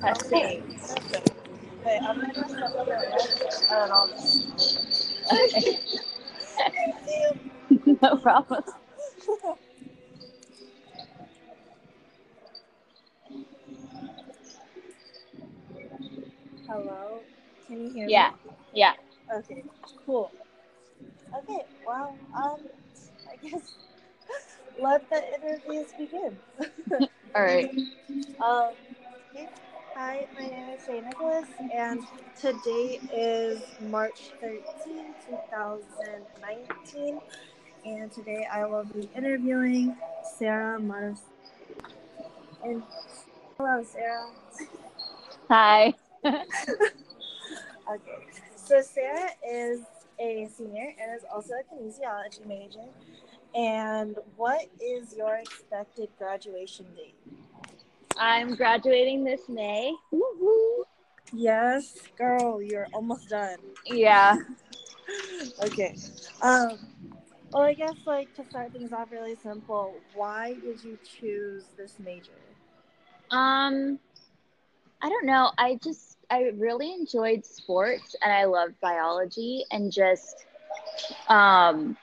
Testing. Okay, I'm gonna just step over there, and I'll just. Okay. no problem. Hello, can you hear me? Yeah. Yeah. Okay, cool. Okay, well, um, I guess let the interviews begin. All right. um, okay. Hi, my name is Shay Nicholas, and today is March 13, 2019, and today I will be interviewing Sarah Marasigan. And hello, Sarah. Hi. Okay, so Sarah is a senior and is also a kinesiology major. And what is your expected graduation date? I'm graduating this May. Woo-hoo. Yes, girl, you're almost done. Yeah. Okay. Um, well, I guess like to start things off really simple, why did you choose this major? Um, I don't know. I just I really enjoyed sports and I loved biology and just um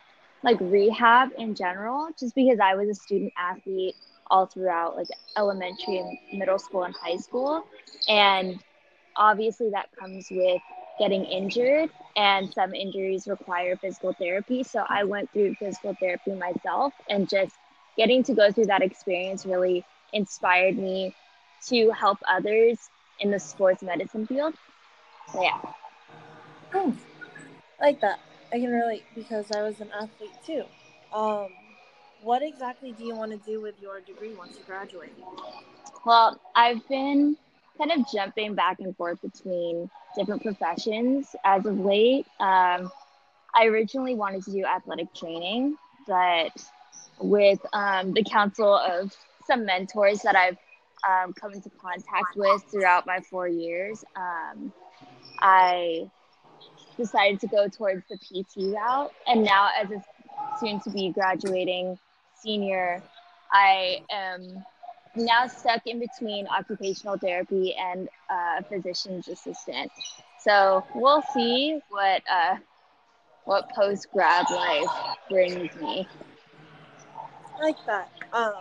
like rehab in general just because I was a student athlete all throughout like elementary and middle school and high school and obviously that comes with getting injured and some injuries require physical therapy so I went through physical therapy myself and just getting to go through that experience really inspired me to help others in the sports medicine field. So yeah. Oh, I like that. I can relate because I was an athlete too. Um, what exactly do you want to do with your degree once you graduate? Well, I've been kind of jumping back and forth between different professions as of late. Um, I originally wanted to do athletic training, but with um, the counsel of some mentors that I've um, come into contact with throughout my four years, um, I decided to go towards the PT route. And now, as a soon to be graduating senior, I am now stuck in between occupational therapy and uh, physician's assistant. So we'll see what uh, what post grad life brings me. I like that. Um,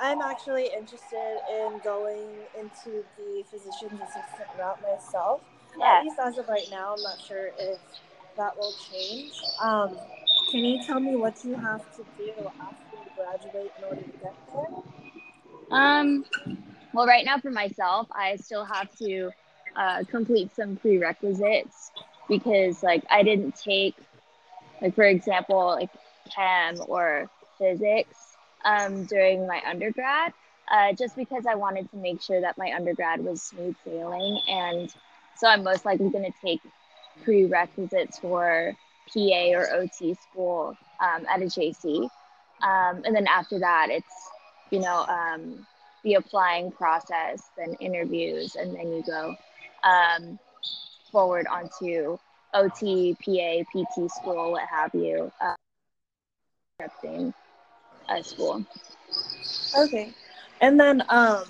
I'm actually interested in going into the physician's assistant route myself. Yeah. At least as of right now, I'm not sure if that will change. Um, can you tell me what you have to do after graduate in order to get there? Um, well, right now for myself, I still have to uh, complete some prerequisites because, like, I didn't take, like, for example, like chem or physics um, during my undergrad, uh, just because I wanted to make sure that my undergrad was smooth sailing. And so I'm most likely going to take prerequisites for PA or OT school um, at a JC. Um, and then after that, it's, you know, um, the applying process, then interviews, and then you go um, forward onto OT, PA, PT school, what have you, uh, prepping uh, school. Okay. And then, um,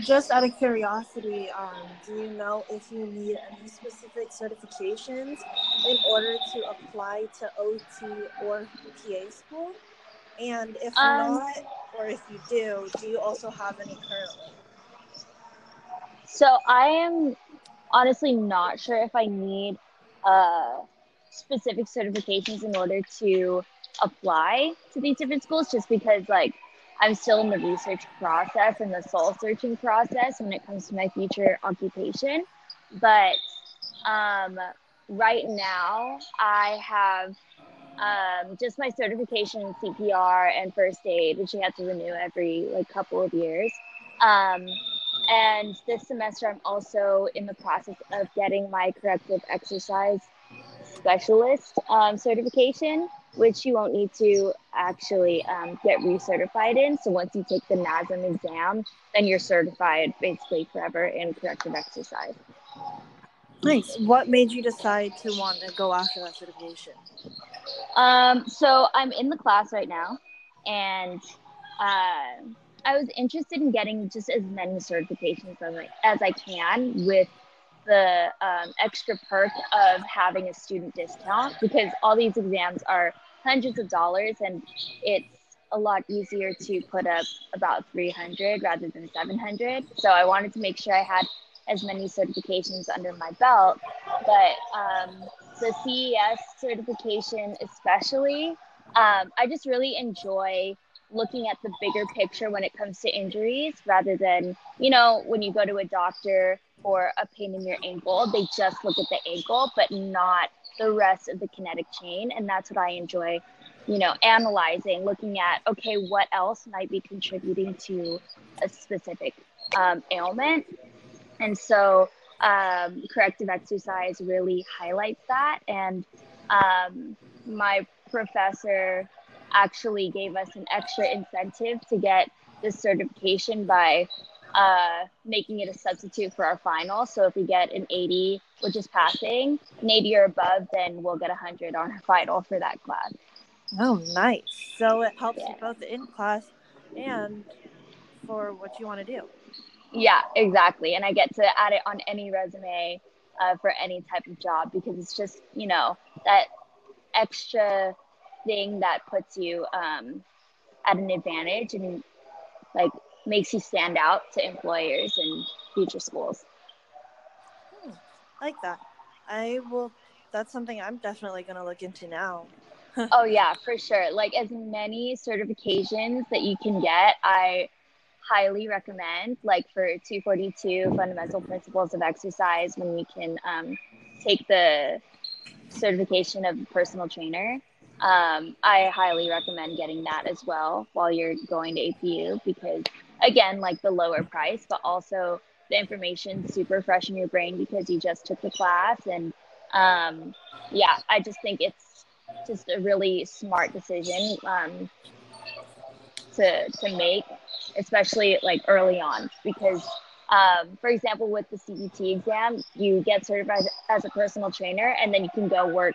just out of curiosity, um, do you know if you need any specific certifications in order to apply to OT or PA school? And if Um, not, or if you do, do you also have any currently? So I am honestly not sure if I need uh, specific certifications in order to apply to these different schools, just because like I'm still in the research process and the soul searching process when it comes to my future occupation. But um, right now, I have um, just my certification in CPR and first aid, which you have to renew every like couple of years. Um, and this semester, I'm also in the process of getting my corrective exercise specialist um, certification, which you won't need to actually um, get recertified in. So once you take the NASM exam, then you're certified basically forever in corrective exercise. Nice. What made you decide to want to go after that certification? Um, so I'm in the class right now, and uh, I was interested in getting just as many certifications as I, as I can with the um, extra perk of having a student discount because all these exams are hundreds of dollars and it's a lot easier to put up about 300 rather than 700 so i wanted to make sure i had as many certifications under my belt but um, the ces certification especially um, i just really enjoy looking at the bigger picture when it comes to injuries rather than you know when you go to a doctor for a pain in your ankle they just look at the ankle but not the rest of the kinetic chain. And that's what i enjoy you know analyzing looking at okay what else might be contributing to a specific um, ailment. And so um, corrective exercise really highlights that. And um, my professor actually gave us an extra incentive to get this certification by uh, making it a substitute for our final. So if we get an 80, which is passing, an 80 or above, then we'll get 100 on our final for that class. Oh, nice. So it helps yeah. you both in class and for what you want to do. Yeah, exactly. And I get to add it on any resume uh, for any type of job because it's just, you know, that extra thing that puts you um, at an advantage and like makes you stand out to employers and future schools. Hmm, like that. I will. That's something I'm definitely going to look into now. oh yeah, for sure. Like as many certifications that you can get, I highly recommend. Like for 242 fundamental principles of exercise, when you can um, take the certification of personal trainer um, I highly recommend getting that as well while you're going to APU because, again, like the lower price, but also the information super fresh in your brain because you just took the class. And um, yeah, I just think it's just a really smart decision um, to, to make, especially like early on because. Um, for example, with the CPT exam, you get certified as a personal trainer, and then you can go work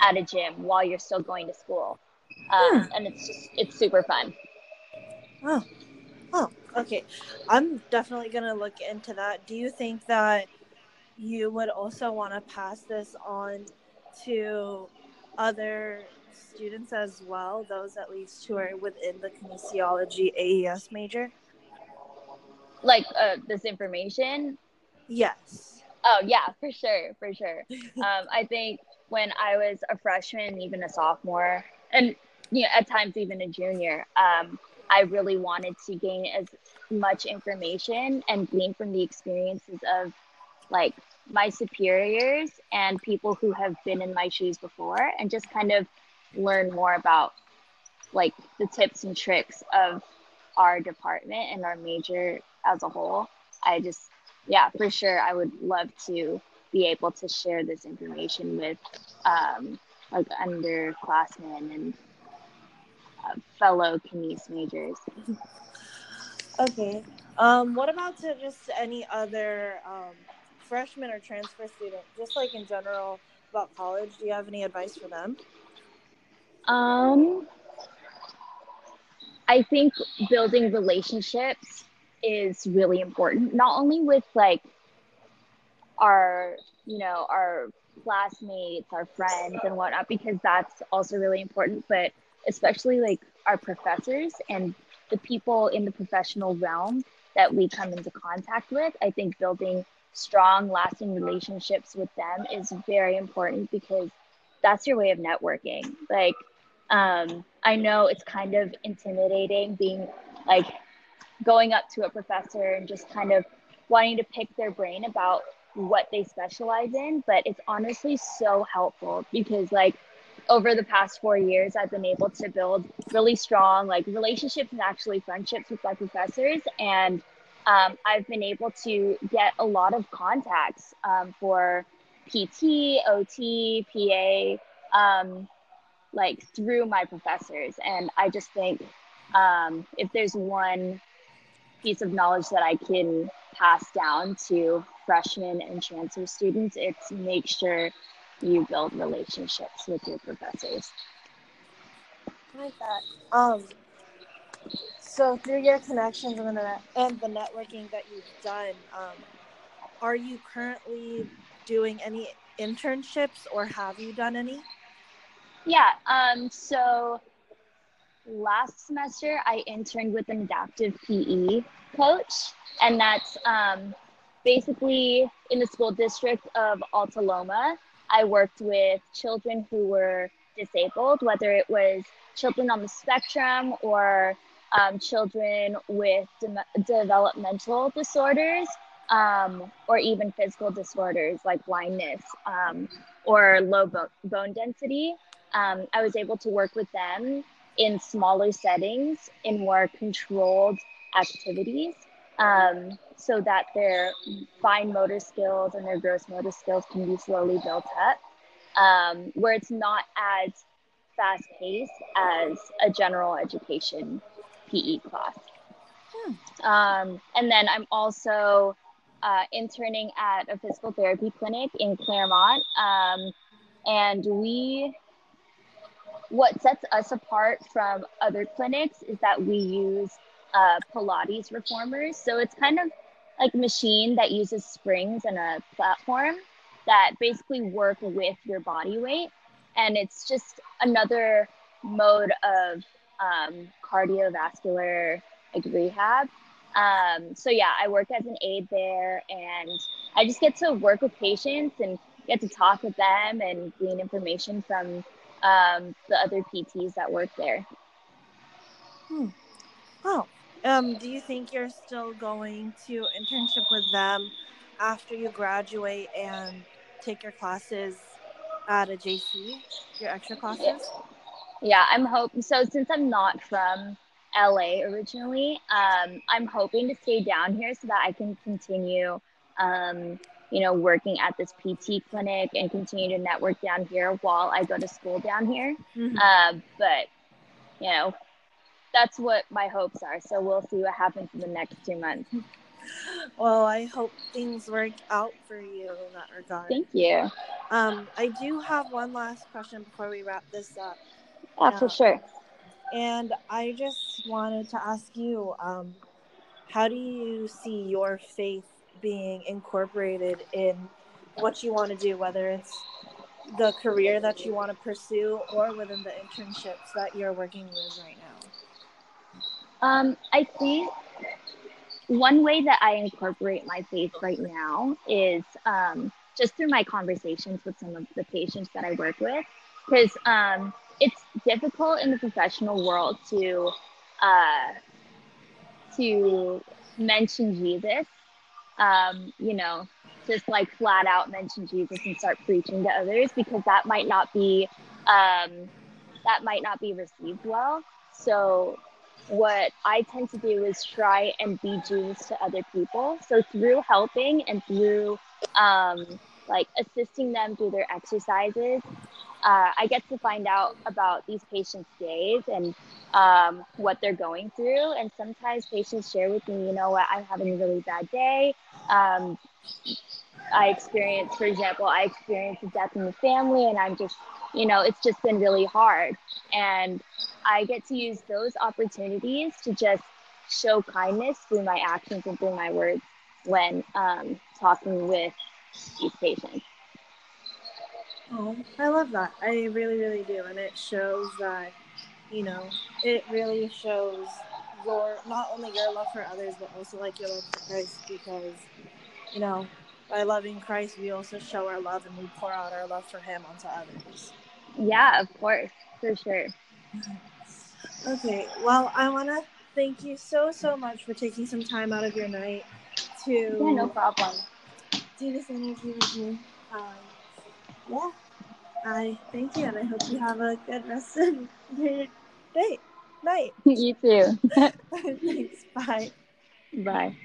at a gym while you're still going to school. Um, hmm. And it's just, it's super fun. Oh, oh, okay. I'm definitely going to look into that. Do you think that you would also want to pass this on to other students as well, those at least who are within the kinesiology AES major? Like uh, this information? Yes. Oh, yeah, for sure, for sure. um, I think when I was a freshman, even a sophomore, and you know, at times even a junior, um, I really wanted to gain as much information and glean from the experiences of like my superiors and people who have been in my shoes before and just kind of learn more about like the tips and tricks of our department and our major as a whole. I just, yeah, for sure, I would love to be able to share this information with um, like underclassmen and uh, fellow kines majors. okay. Um, what about to just any other um, freshman or transfer student, just like in general about college? Do you have any advice for them? Um, I think building relationships is really important, not only with like our you know our classmates our friends and whatnot because that's also really important but especially like our professors and the people in the professional realm that we come into contact with i think building strong lasting relationships with them is very important because that's your way of networking. Like um, i know it's kind of intimidating being like going up to a professor and just kind of wanting to pick their brain about what they specialize in, but it's honestly so helpful because like over the past four years, I've been able to build really strong like relationships and actually friendships with my professors, and um, I've been able to get a lot of contacts um, for PT, OT, PA, um, like through my professors, and I just think um, if there's one piece of knowledge that I can pass down to freshmen and transfer students, it's make sure you build relationships with your professors. I like that. Um, so through your connections and the and the networking that you've done, um, are you currently doing any internships or have you done any? Yeah. Um, so last semester I interned with an adaptive PE coach, and that's um, basically in the school district of Alta Loma, I worked with children who were disabled, whether it was children on the spectrum or um, children with de- developmental disorders um, or even physical disorders like blindness um, or low bo- bone density. Um, I was able to work with them in smaller settings in more controlled activities um, so that their fine motor skills and their gross motor skills can be slowly built up, um, where it's not as fast paced as a general education PE class. Hmm. Um, and then I'm also uh, interning at a physical therapy clinic in Claremont. Um, and we, what sets us apart from other clinics is that we use uh, Pilates reformers. So it's kind of like machine that uses springs and a platform that basically work with your body weight. And it's just another mode of um, cardiovascular like rehab. Um, so yeah, I work as an aide there, and I just get to work with patients and get to talk with them and glean information from um, the other PTs that work there. Hmm. Wow. Um, do you think you're still going to internship with them after you graduate and take your classes at a JC, your extra classes? Yeah, yeah I'm hoping so. Since I'm not from LA originally, um, I'm hoping to stay down here so that I can continue, um, you know, working at this PT clinic and continue to network down here while I go to school down here. Mm-hmm. Uh, but, you know, that's what my hopes are. So we'll see what happens in the next two months. Well, I hope things work out for you in that regard. Thank you. Um, I do have one last question before we wrap this up. Yeah, uh, for sure. And I just wanted to ask you, um, how do you see your faith being incorporated in what you want to do, whether it's the career that you want to pursue or within the internships that you're working with right now? Um, I think one way that I incorporate my faith right now is um, just through my conversations with some of the patients that I work with, because um, it's difficult in the professional world to uh, to mention Jesus. Um, you know, just like flat out mention Jesus and start preaching to others because that might not be um, that might not be received well. So what I tend to do is try and be Jesus to other people. So through helping and through um, like assisting them through their exercises, uh, I get to find out about these patients' days and um, what they're going through. And sometimes patients share with me, you know what, I'm having a really bad day. Um, I experienced, for example, I experienced a death in the family, and I'm just, you know, it's just been really hard. And I get to use those opportunities to just show kindness through my actions and through my words when um, talking with these patients. Oh, I love that. I really, really do. And it shows that, you know, it really shows your, not only your love for others, but also like your love for Christ because, you know, by loving Christ, we also show our love and we pour out our love for Him onto others. Yeah, of course, for sure. Okay, well, I want to thank you so, so much for taking some time out of your night to. Yeah, no problem. Do this interview with me. Um, yeah, I thank you, and I hope you have a good rest of your day, night. you too. Thanks. Bye. Bye.